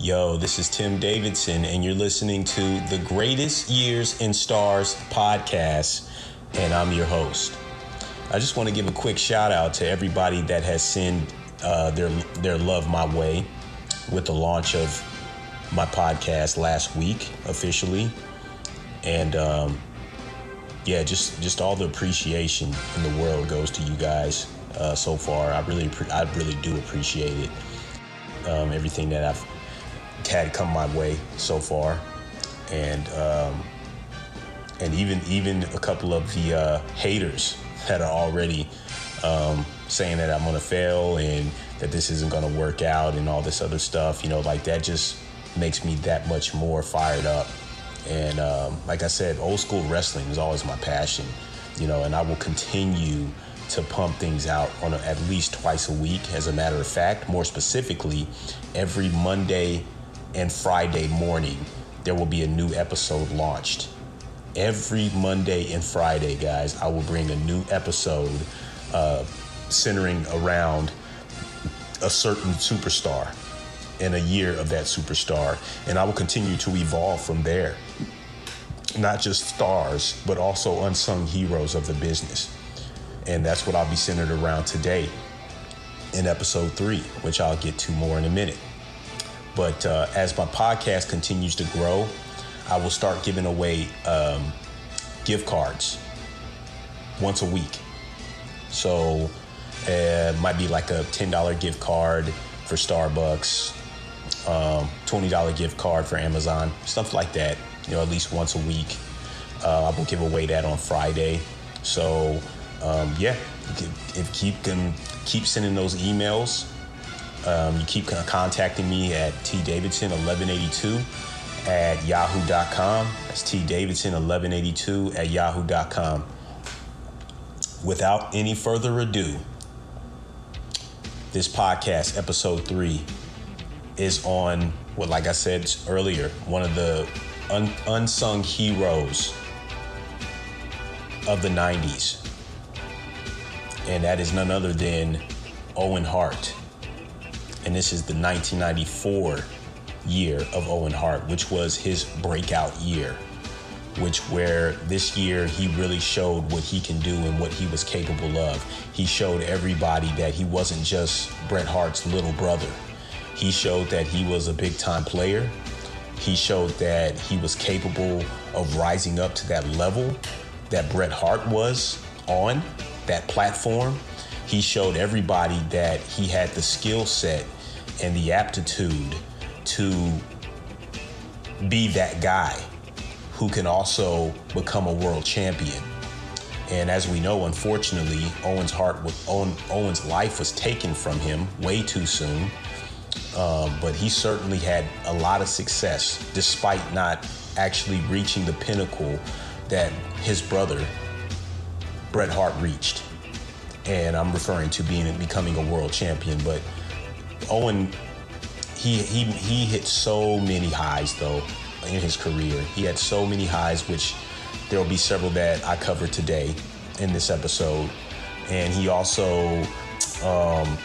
Yo, this is Tim Davidson, and you're listening to the Greatest Years in Stars podcast, and I'm your host. I just want to give a quick shout out to everybody that has sent uh, their their love my way with the launch of my podcast last week officially, and um, yeah, just just all the appreciation in the world goes to you guys uh, so far. I really I really do appreciate it. Um, everything that I've had come my way so far, and um, and even even a couple of the uh, haters that are already um, saying that I'm gonna fail and that this isn't gonna work out and all this other stuff. You know, like that just makes me that much more fired up. And um, like I said, old school wrestling is always my passion. You know, and I will continue to pump things out on a, at least twice a week. As a matter of fact, more specifically, every Monday and Friday morning, there will be a new episode launched. Every Monday and Friday, guys, I will bring a new episode uh, centering around a certain superstar and a year of that superstar. And I will continue to evolve from there. Not just stars, but also unsung heroes of the business. And that's what I'll be centered around today in episode three, which I'll get to more in a minute. But uh, as my podcast continues to grow, I will start giving away um, gift cards once a week. So uh, it might be like a $10 gift card for Starbucks, um, $20 gift card for Amazon, stuff like that, you know, at least once a week. Uh, I will give away that on Friday. So, um, yeah, if keep can keep sending those emails. Um, you keep contacting me at tdavidson1182 at yahoo.com. That's tdavidson1182 at yahoo.com. Without any further ado, this podcast, episode three, is on what, like I said earlier, one of the un- unsung heroes of the 90s. And that is none other than Owen Hart. And this is the 1994 year of Owen Hart, which was his breakout year. Which, where this year he really showed what he can do and what he was capable of. He showed everybody that he wasn't just Bret Hart's little brother he showed that he was a big time player. He showed that he was capable of rising up to that level that Bret Hart was on, that platform. He showed everybody that he had the skill set and the aptitude to be that guy who can also become a world champion. And as we know, unfortunately, Owen's heart was Owen, Owen's life was taken from him way too soon. Um, but he certainly had a lot of success despite not actually reaching the pinnacle that his brother Bret Hart reached. And I'm referring to being becoming a world champion. But Owen, he he he hit so many highs though in his career. He had so many highs, which there will be several that I cover today in this episode. And he also um,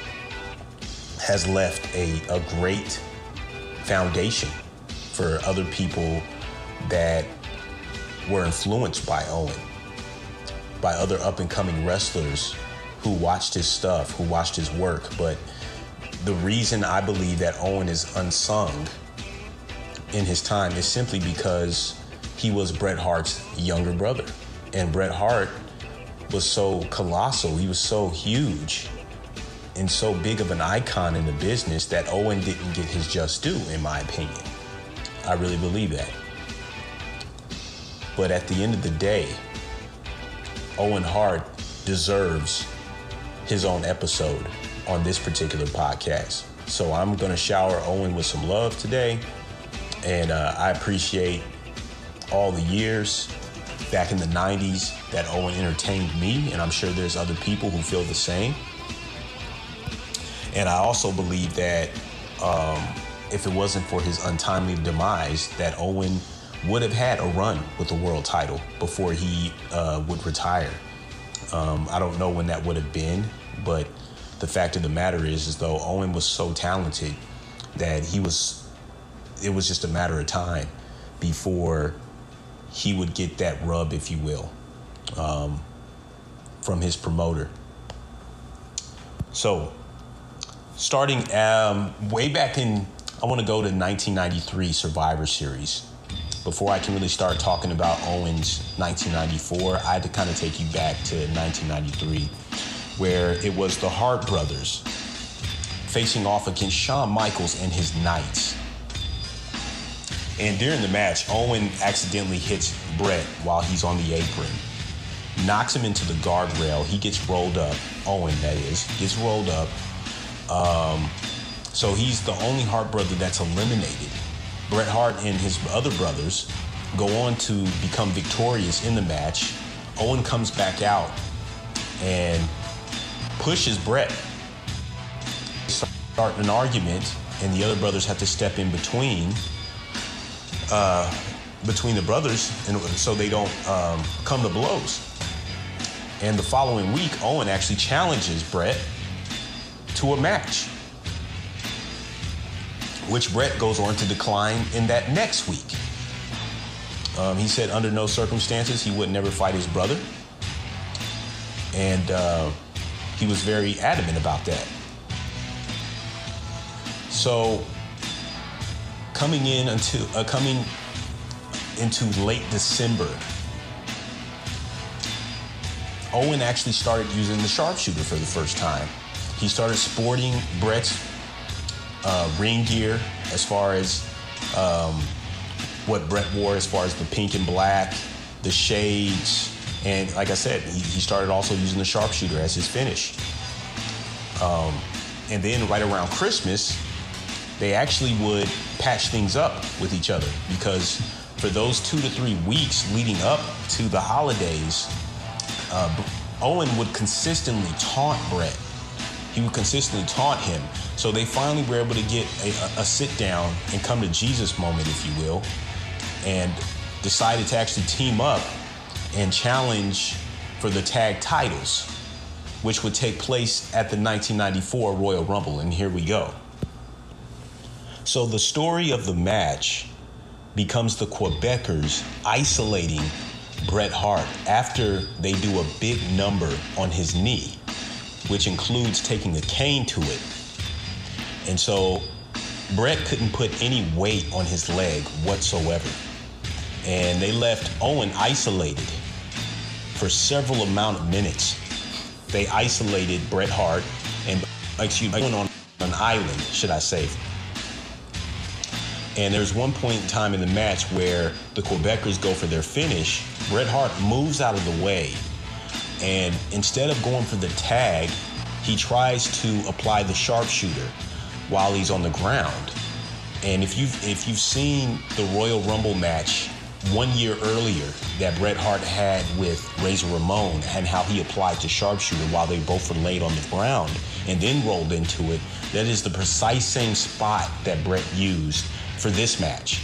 has left a, a great foundation for other people that were influenced by Owen, by other up and coming wrestlers who watched his stuff, who watched his work. But the reason I believe that Owen is unsung in his time is simply because he was Bret Hart's younger brother. And Bret Hart was so colossal, he was so huge and so big of an icon in the business that Owen didn't get his just due, in my opinion. I really believe that. But at the end of the day, Owen Hart deserves his own episode on this particular podcast. So I'm going to shower Owen with some love today. And uh, I appreciate all the years back in the 90s that Owen entertained me. And I'm sure there's other people who feel the same. And I also believe that um, if it wasn't for his untimely demise, that Owen would have had a run with the world title before he uh, would retire. Um, I don't know when that would have been, but the fact of the matter is, is though Owen was so talented that he was it was just a matter of time before he would get that rub, if you will, um, from his promoter. So, starting um, way back in, I want to go to 1993 Survivor Series. Before I can really start talking about Owens 1994, I had to kind of take you back to 1993, where it was the Hart brothers facing off against Shawn Michaels and his Knights. And during the match, Owen accidentally hits Bret while he's on the apron, knocks him into the guardrail. He gets rolled up. Owen, that is, gets rolled up. Um, so he's the only Hart brother that's eliminated. Bret Hart and his other brothers go on to become victorious in the match. Owen comes back out and pushes Bret. Start an argument, and the other brothers have to step in between uh, between the brothers, and so they don't um, come to blows. And the following week, Owen actually challenges Bret to a match, which Bret goes on to decline in that next week. Um, he said under no circumstances he would never fight his brother, and uh, he was very adamant about that. So coming in until uh, coming into late December, Owen actually started using the sharpshooter for the first time. He started sporting Bret's uh, ring gear as far as um, what Bret wore, as far as the pink and black, the shades, and like I said, he, he started also using the sharpshooter as his finish. Um, and then right around Christmas, they actually would patch things up with each other because for those two to three weeks leading up to the holidays, uh, Owen would consistently taunt Bret. He would consistently taunt him. So they finally were able to get a, a, sit down and come to Jesus moment, if you will, and decided to actually team up and challenge for the tag titles, which would take place at the 1994 Royal Rumble. And here we go. So the story of the match becomes the Quebecers isolating Bret Hart after they do a big number on his knee, which includes taking a cane to it. And so Bret couldn't put any weight on his leg whatsoever. And they left Owen isolated for several amount of minutes. They isolated Bret Hart and excuse me, on an island, should I say, and there's one point in time in the match where the Quebecers go for their finish. Bret Hart moves out of the way. And instead of going for the tag, he tries to apply the sharpshooter while he's on the ground. And if you've if you've seen the Royal Rumble match one year earlier that Bret Hart had with Razor Ramon and how he applied to sharpshooter while they both were laid on the ground and then rolled into it, that is the precise same spot that Bret used for this match.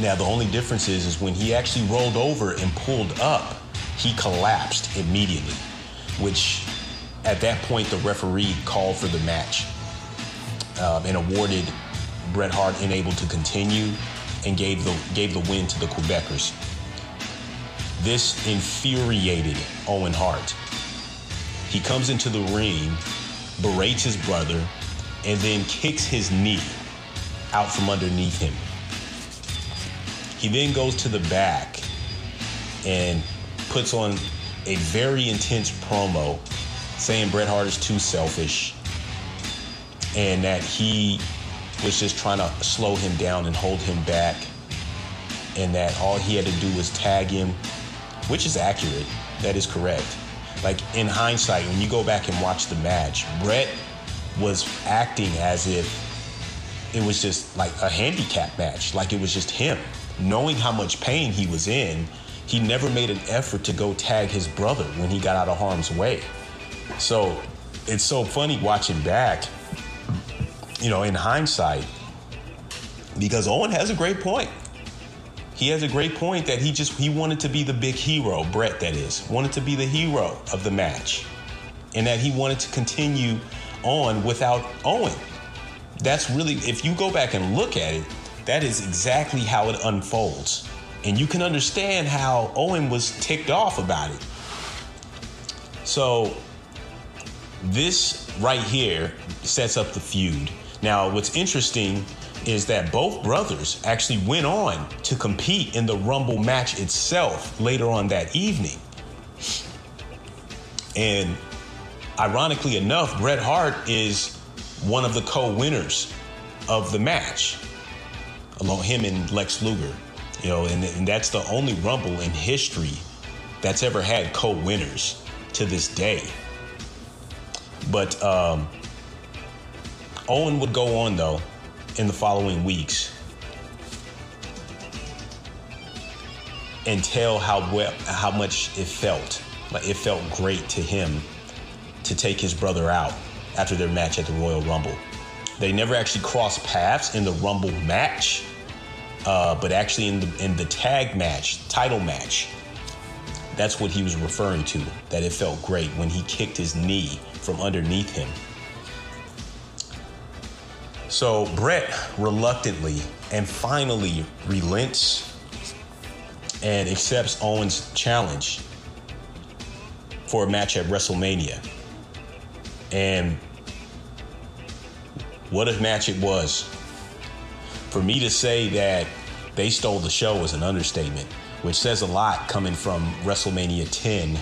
Now, the only difference is, is when he actually rolled over and pulled up, he collapsed immediately, which at that point the referee called for the match um, and awarded Bret Hart unable to continue and gave the gave the win to the Quebecers. This infuriated Owen Hart. He comes into the ring, berates his brother, and then kicks his knee out from underneath him. He then goes to the back and puts on a very intense promo saying Bret Hart is too selfish and that he was just trying to slow him down and hold him back and that all he had to do was tag him, which is accurate. That is correct. Like in hindsight, when you go back and watch the match, Bret was acting as if it was just like a handicap match. Like it was just him. Knowing how much pain he was in, he never made an effort to go tag his brother when he got out of harm's way. So it's so funny watching back, you know, in hindsight, because Owen has a great point. He has a great point that he just he wanted to be the big hero, Bret that is, wanted to be the hero of the match. And that he wanted to continue on without Owen. that's really, if you go back and look at it, that is exactly how it unfolds. And you can understand how Owen was ticked off about it. So, this right here sets up the feud. Now, what's interesting is that both brothers actually went on to compete in the Rumble match itself later on that evening. And ironically enough, Bret Hart is one of the co winners of the match, along him and Lex Luger. You know, and, and that's the only Rumble in history that's ever had co winners to this day. But um, Owen would go on, though, in the following weeks and tell how well how much it felt like it felt great to him to take his brother out after their match at the Royal Rumble. They never actually crossed paths in the Rumble match, uh, but actually in the in the tag match, title match. That's what he was referring to. That it felt great when he kicked his knee from underneath him. So Bret reluctantly and finally relents and accepts Owens' challenge for a match at WrestleMania. And what a match it was. For me to say that they stole the show is an understatement, which says a lot coming from WrestleMania 10,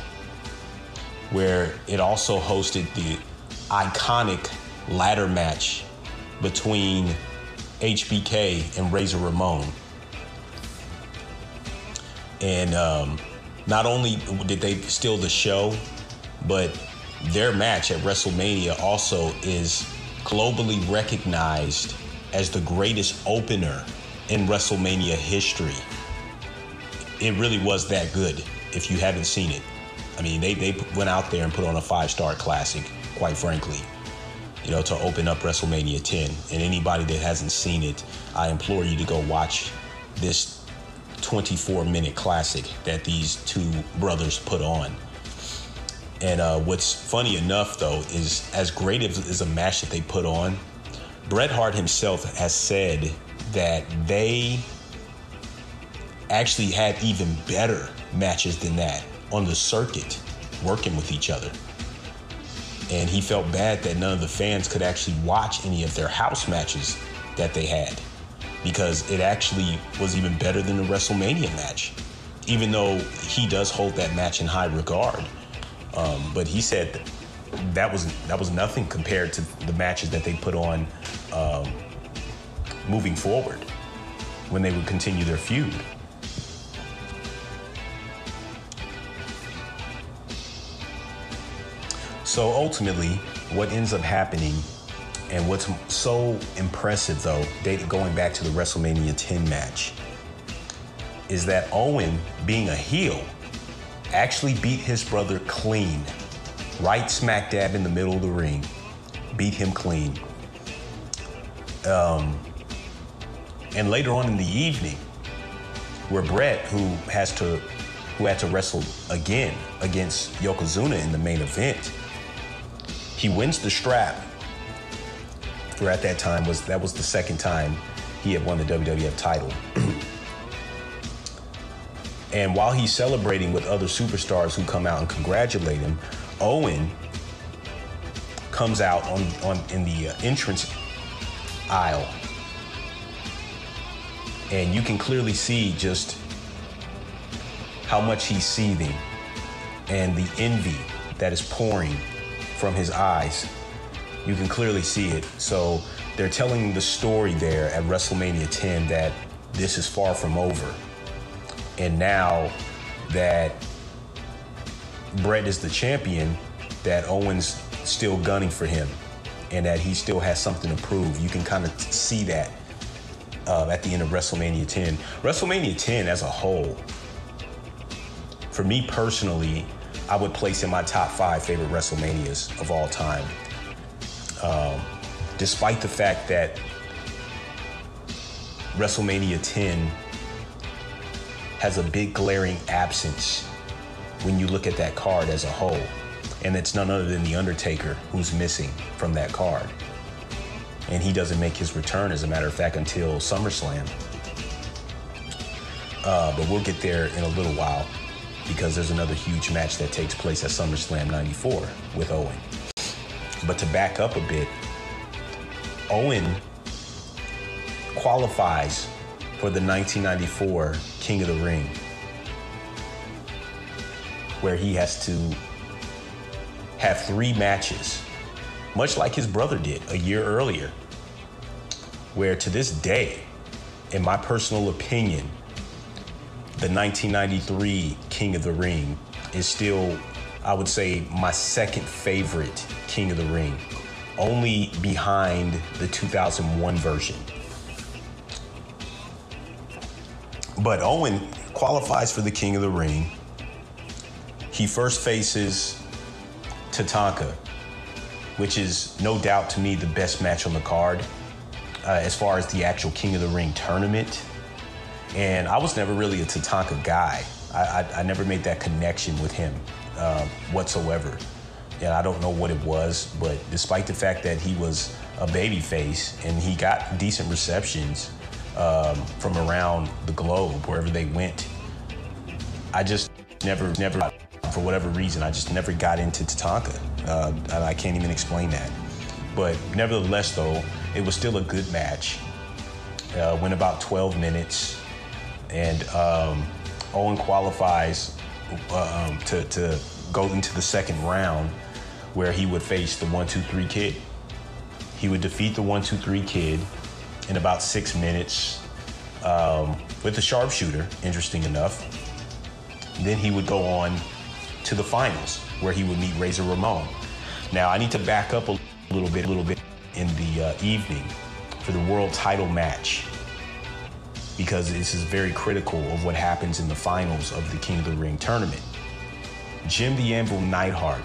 where it also hosted the iconic ladder match between HBK and Razor Ramon. And um, not only did they steal the show, but their match at WrestleMania also is globally recognized as the greatest opener in WrestleMania history. It really was that good if you haven't seen it. I mean, they, they went out there and put on a five star classic, quite frankly, you know, to open up WrestleMania 10. And anybody that hasn't seen it, I implore you to go watch this 24 minute classic that these two brothers put on. And uh, what's funny enough, though, is as great as a match that they put on, Bret Hart himself has said that they actually had even better matches than that on the circuit, working with each other. And he felt bad that none of the fans could actually watch any of their house matches that they had because it actually was even better than the WrestleMania match, even though he does hold that match in high regard. Um, but he said that was that was nothing compared to the matches that they put on um, moving forward when they would continue their feud. So ultimately, what ends up happening and what's so impressive, though, going back to the WrestleMania 10 match, is that Owen, being a heel, actually beat his brother clean, right smack dab in the middle of the ring, beat him clean. Um, and later on in the evening, where Bret, who has to, who had to wrestle again against Yokozuna in the main event, he wins the strap or at that time was that was the second time he had won the WWF title. and while he's celebrating with other superstars who come out and congratulate him, Owen comes out on, on in the uh, entrance aisle. And you can clearly see just how much he's seething and the envy that is pouring from his eyes you can clearly see it. So they're telling the story there at WrestleMania 10 that this is far from over. And now that Bret is the champion, that Owens still gunning for him and that he still has something to prove. You can kind of see that uh, at the end of WrestleMania 10. WrestleMania 10 as a whole, for me personally, I would place in my top five favorite WrestleManias of all time um, despite the fact that WrestleMania 10 has a big glaring absence when you look at that card as a whole. And it's none other than The Undertaker who's missing from that card. and he doesn't make his return, as a matter of fact, until SummerSlam. Uh, but we'll get there in a little while because there's another huge match that takes place at SummerSlam 94 with Owen. But to back up a bit, Owen qualifies for the 1994 King of the Ring, where he has to have three matches, much like his brother did a year earlier, where to this day, in my personal opinion, the 1993 King of the Ring is still, I would say, my second favorite King of the Ring, only behind the 2001 version. But Owen qualifies for the King of the Ring. He first faces Tatanka, which is no doubt to me the best match on the card uh, as far as the actual King of the Ring tournament. And I was never really a Tatanka guy. I, I, I never made that connection with him uh, whatsoever. And I don't know what it was, but despite the fact that he was a baby face and he got decent receptions um, from around the globe, wherever they went, I just never, never, for whatever reason, I just never got into Tatanka. Uh, and I can't even explain that. But nevertheless, though, it was still a good match. Uh, went about 12 minutes and um, Owen qualifies um, to, to go into the second round where he would face the one two three kid. He would defeat the one two three kid in about six minutes um, with the sharpshooter. Interesting enough. Then he would go on to the finals where he would meet Razor Ramon. Now I need to back up a little bit, a little bit in the uh, evening for the world title match because this is very critical of what happens in the finals of the King of the Ring tournament. Jim the Anvil Neidhart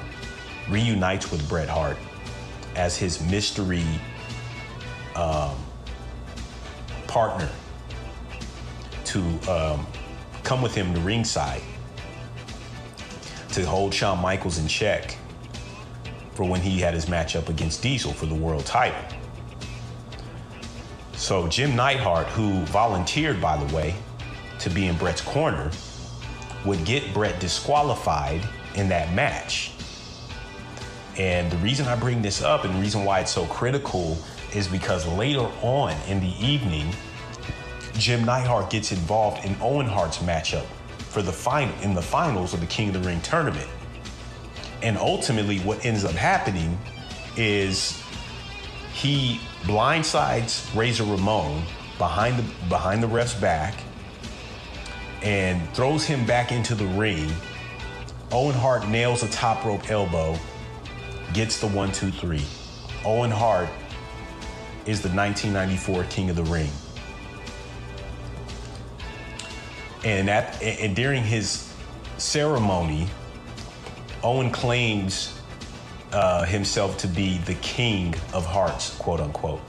reunites with Bret Hart as his mystery um, partner to um, come with him to ringside to hold Shawn Michaels in check for when he had his matchup against Diesel for the world title. So Jim Neidhart, who volunteered, by the way, to be in Bret's corner, would get Bret disqualified in that match. And the reason I bring this up and the reason why it's so critical is because later on in the evening, Jim Neidhart gets involved in Owen Hart's matchup for the final in the finals of the King of the Ring tournament. And ultimately, what ends up happening is he blindsides Razor Ramon behind the behind the ref's back and throws him back into the ring. Owen Hart nails a top rope elbow, gets the one, two, three. Owen Hart is the 1994 King of the Ring. And at and during his ceremony, Owen claims uh, himself to be the king of hearts, quote unquote,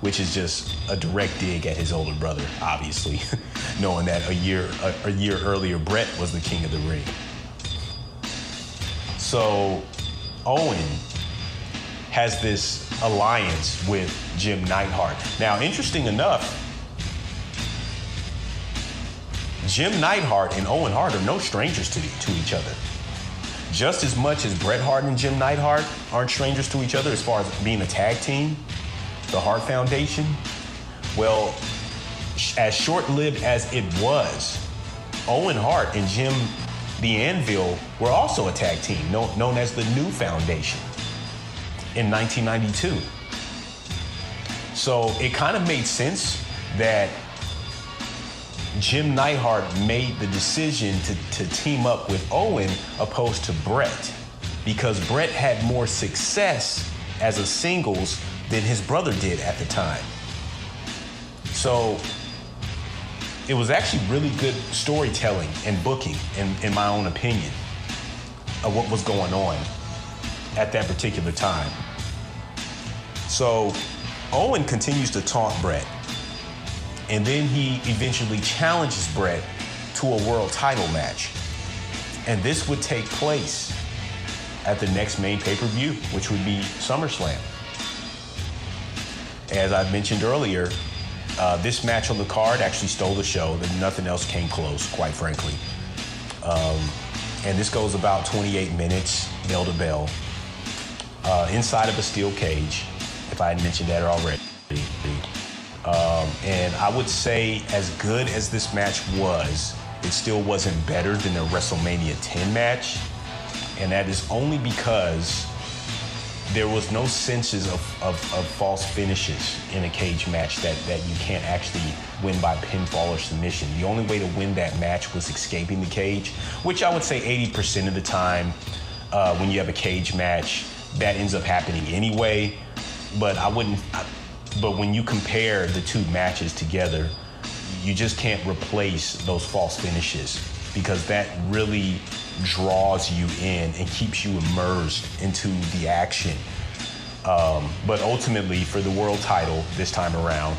which is just a direct dig at his older brother, obviously, knowing that a year a, a year earlier Bret was the king of the ring. So Owen has this alliance with Jim Neidhart. Now, interesting enough, Jim Neidhart and Owen Hart are no strangers to, to each other just as much as Bret Hart and Jim Neidhart aren't strangers to each other as far as being a tag team, the Hart Foundation, well, as short lived as it was, Owen Hart and Jim the Anvil were also a tag team known as the New Foundation in 1992. So it kind of made sense that Jim Neidhart made the decision to, to team up with Owen opposed to Bret because Bret had more success as a singles than his brother did at the time. So it was actually really good storytelling and booking, in, in my own opinion, of what was going on at that particular time. So Owen continues to taunt Bret and then he eventually challenges Bret to a world title match. And this would take place at the next main pay per view, which would be SummerSlam. as I mentioned earlier, uh, this match on the card actually stole the show. Nothing else came close, quite frankly. Um, and this goes about 28 minutes, bell to bell, uh, inside of a steel cage, if I had mentioned that already. Um, and I would say, as good as this match was, it still wasn't better than the WrestleMania 10 match. And that is only because there was no senses of, of, of, false finishes in a cage match that, that you can't actually win by pinfall or submission. The only way to win that match was escaping the cage, which I would say 80% of the time uh, when you have a cage match, that ends up happening anyway. But I wouldn't, but when you compare the two matches together, you just can't replace those false finishes because that really draws you in and keeps you immersed into the action. Um, but ultimately, for the world title this time around,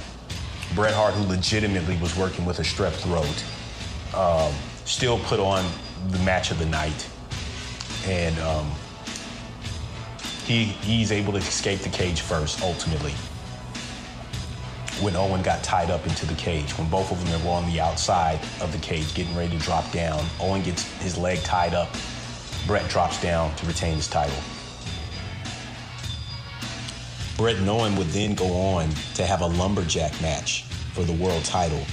Bret Hart, who legitimately was working with a strep throat, um, still put on the match of the night. And um, he, he's able to escape the cage first, ultimately when Owen got tied up into the cage. When both of them were on the outside of the cage, getting ready to drop down, Owen gets his leg tied up. Bret drops down to retain his title. Bret and Owen would then go on to have a lumberjack match for the world title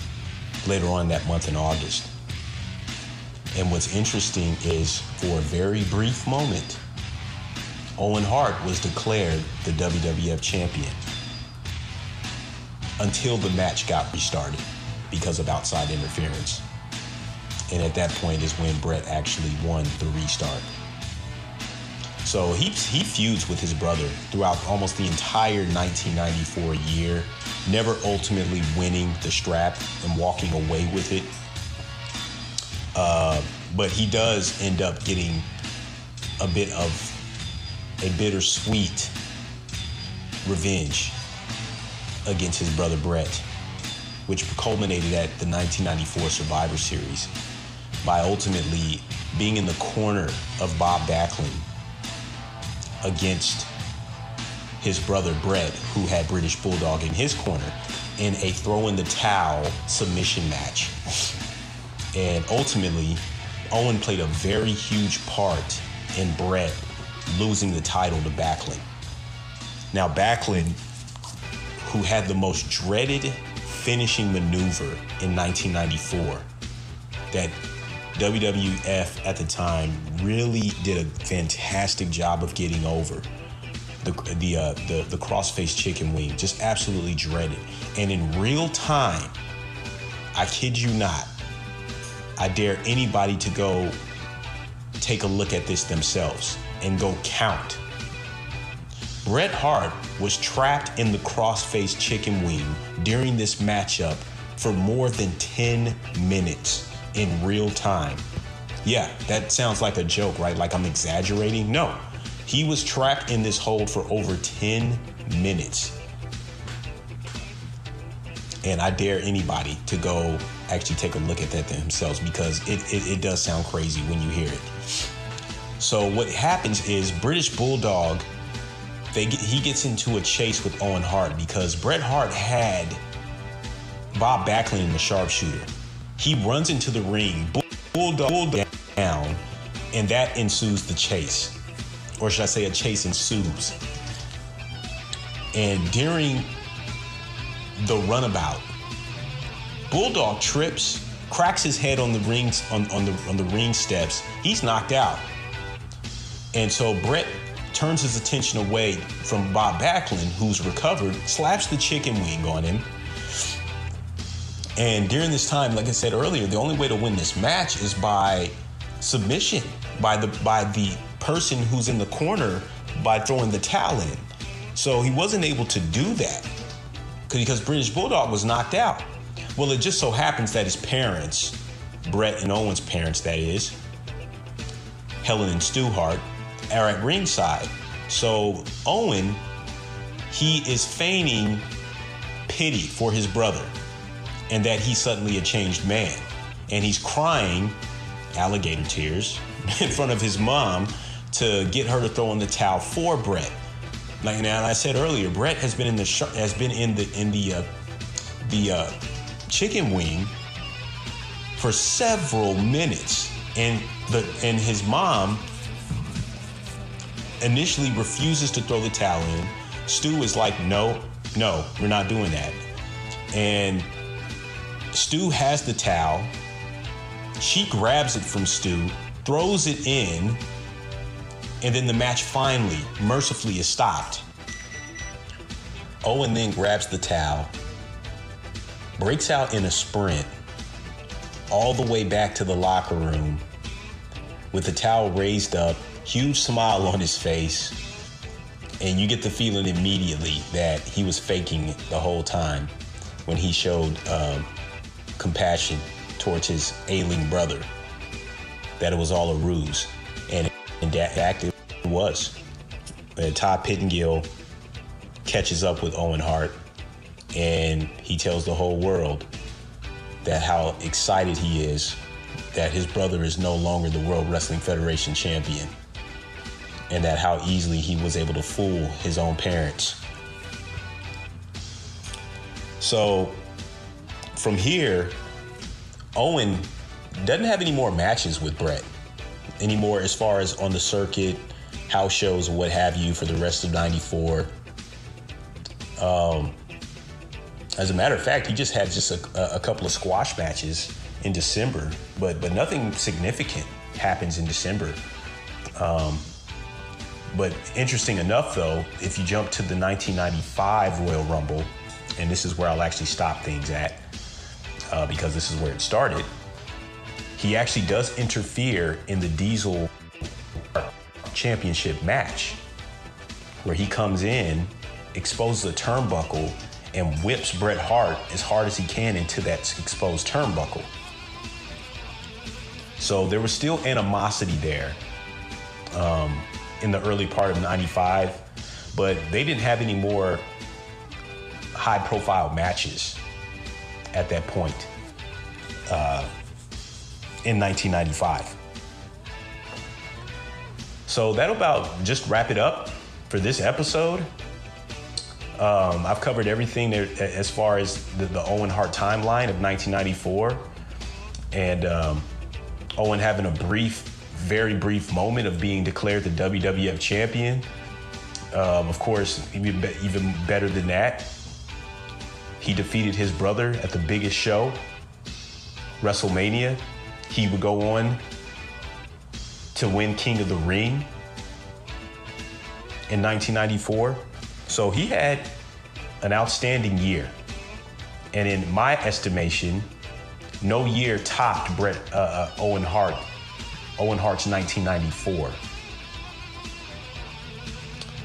later on that month in August. And what's interesting is for a very brief moment, Owen Hart was declared the WWF champion until the match got restarted because of outside interference. And at that point is when Bret actually won the restart. So he, he feuds with his brother throughout almost the entire 1994 year, never ultimately winning the strap and walking away with it. Uh, but he does end up getting a bit of a bittersweet revenge against his brother Bret, which culminated at the 1994 Survivor Series by ultimately being in the corner of Bob Backlund against his brother Bret, who had British Bulldog in his corner, in a throw in the towel submission match. And ultimately, Owen played a very huge part in Bret losing the title to Backlund. Now, Backlund who had the most dreaded finishing maneuver in 1994 that WWF at the time really did a fantastic job of getting over. The the uh, the, the crossface chicken wing, just absolutely dreaded. And in real time, I kid you not, I dare anybody to go take a look at this themselves and go count Bret Hart was trapped in the crossface chicken wing during this matchup for more than 10 minutes in real time. Yeah, that sounds like a joke, right? Like I'm exaggerating. No, he was trapped in this hold for over 10 minutes. And I dare anybody to go actually take a look at that themselves because it, it, it does sound crazy when you hear it. So, what happens is British Bulldog they get, he gets into a chase with Owen Hart because Bret Hart had Bob Backlund in the sharpshooter. He runs into the ring, bulldog, down, and that ensues the chase. Or should I say, a chase ensues. And during the runabout, Bulldog trips, cracks his head on the rings on, on the on the ring steps. He's knocked out. And so Bret turns his attention away from Bob Backlund, who's recovered, slaps the chicken wing on him. And during this time, like I said earlier, the only way to win this match is by submission, by the by the person who's in the corner by throwing the towel in. So he wasn't able to do that because British Bulldog was knocked out. Well, it just so happens that his parents, Bret and Owen's parents, that is, Helen and Stu Hart, are at ringside. So Owen, he is feigning pity for his brother and that he's suddenly a changed man. And he's crying alligator tears in front of his mom to get her to throw in the towel for Bret. Like now, I said earlier, Bret has been in the sh- has been in the in the uh, the uh, chicken wing for several minutes, and the and his mom initially refuses to throw the towel in. Stu is like, no, no, we're not doing that. And Stu has the towel. She grabs it from Stu, throws it in, and then the match finally, mercifully, is stopped. Owen then grabs the towel, breaks out in a sprint all the way back to the locker room with the towel raised up, huge smile on his face, and you get the feeling immediately that he was faking the whole time when he showed um, compassion towards his ailing brother. That it was all a ruse, and in fact, it was. And Todd Pettengill catches up with Owen Hart, and he tells the whole world that how excited he is that his brother is no longer the World Wrestling Federation champion and that how easily he was able to fool his own parents. So from here, Owen doesn't have any more matches with Bret anymore as far as on the circuit, house shows, what have you for the rest of 94. Um, as a matter of fact, he just had just a, a couple of squash matches in December, but but nothing significant happens in December. Um, but interesting enough, though, if you jump to the 1995 Royal Rumble, and this is where I'll actually stop things at, uh, because this is where it started. He actually does interfere in the Diesel Championship match, where he comes in, exposes the turnbuckle, and whips Bret Hart as hard as he can into that exposed turnbuckle. So there was still animosity there um, in the early part of 95, but they didn't have any more high profile matches at that point uh, in 1995. So that'll about just wrap it up for this episode. Um, I've covered everything there as far as the, the, Owen Hart timeline of 1994, and um, Owen having a brief, very brief moment of being declared the WWF champion. Um, of course, even, be- even better than that, he defeated his brother at the biggest show, WrestleMania. He would go on to win King of the Ring in 1994. So he had an outstanding year. And in my estimation, no year topped Bret uh, uh, Owen Hart, Owen Hart's 1994.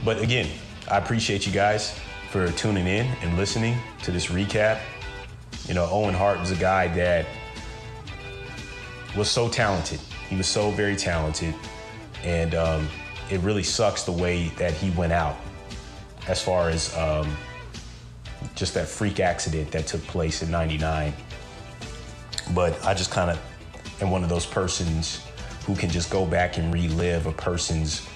But again, I appreciate you guys for tuning in and listening to this recap. You know, Owen Hart was a guy that was so talented. He was so very talented. And um, it really sucks the way that he went out as far as um, just that freak accident that took place in 99. But I just kind of am one of those persons who can just go back and relive a person's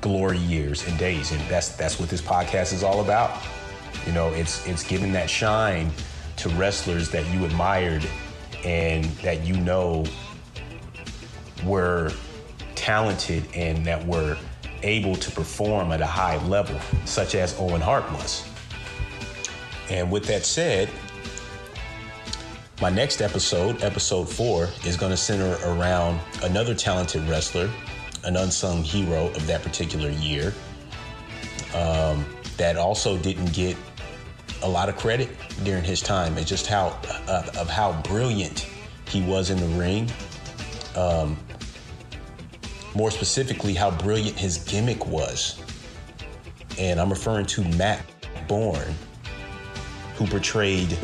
glory years and days. And that's that's what this podcast is all about. You know, it's it's giving that shine to wrestlers that you admired and that you know were talented and that were able to perform at a high level, such as Owen Hart was. And with that said, my next episode, episode four, is going to center around another talented wrestler, an unsung hero of that particular year, um, that also didn't get a lot of credit during his time, and just how uh, of how brilliant he was in the ring. Um, more specifically, how brilliant his gimmick was. And I'm referring to Matt Borne, who portrayed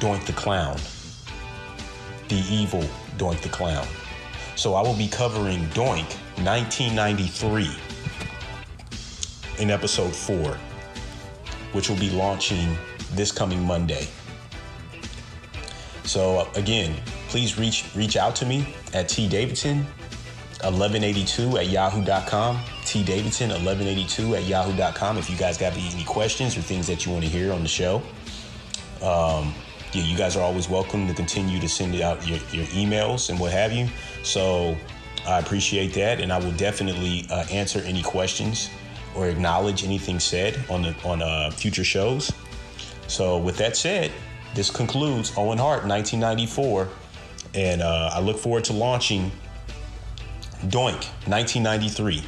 Doink the Clown, the evil Doink the Clown. So I will be covering Doink 1993 in episode four, which will be launching this coming Monday. So again, please reach reach out to me at T Davidson 1182 at yahoo.com, T Davidson 1182 at yahoo.com if you guys got any questions or things that you want to hear on the show. Um, yeah, you guys are always welcome to continue to send out your, your emails and what have you. So I appreciate that, and I will definitely uh, answer any questions or acknowledge anything said on the on uh, future shows. So with that said, this concludes Owen Hart 1994, and uh, I look forward to launching Doink 1993.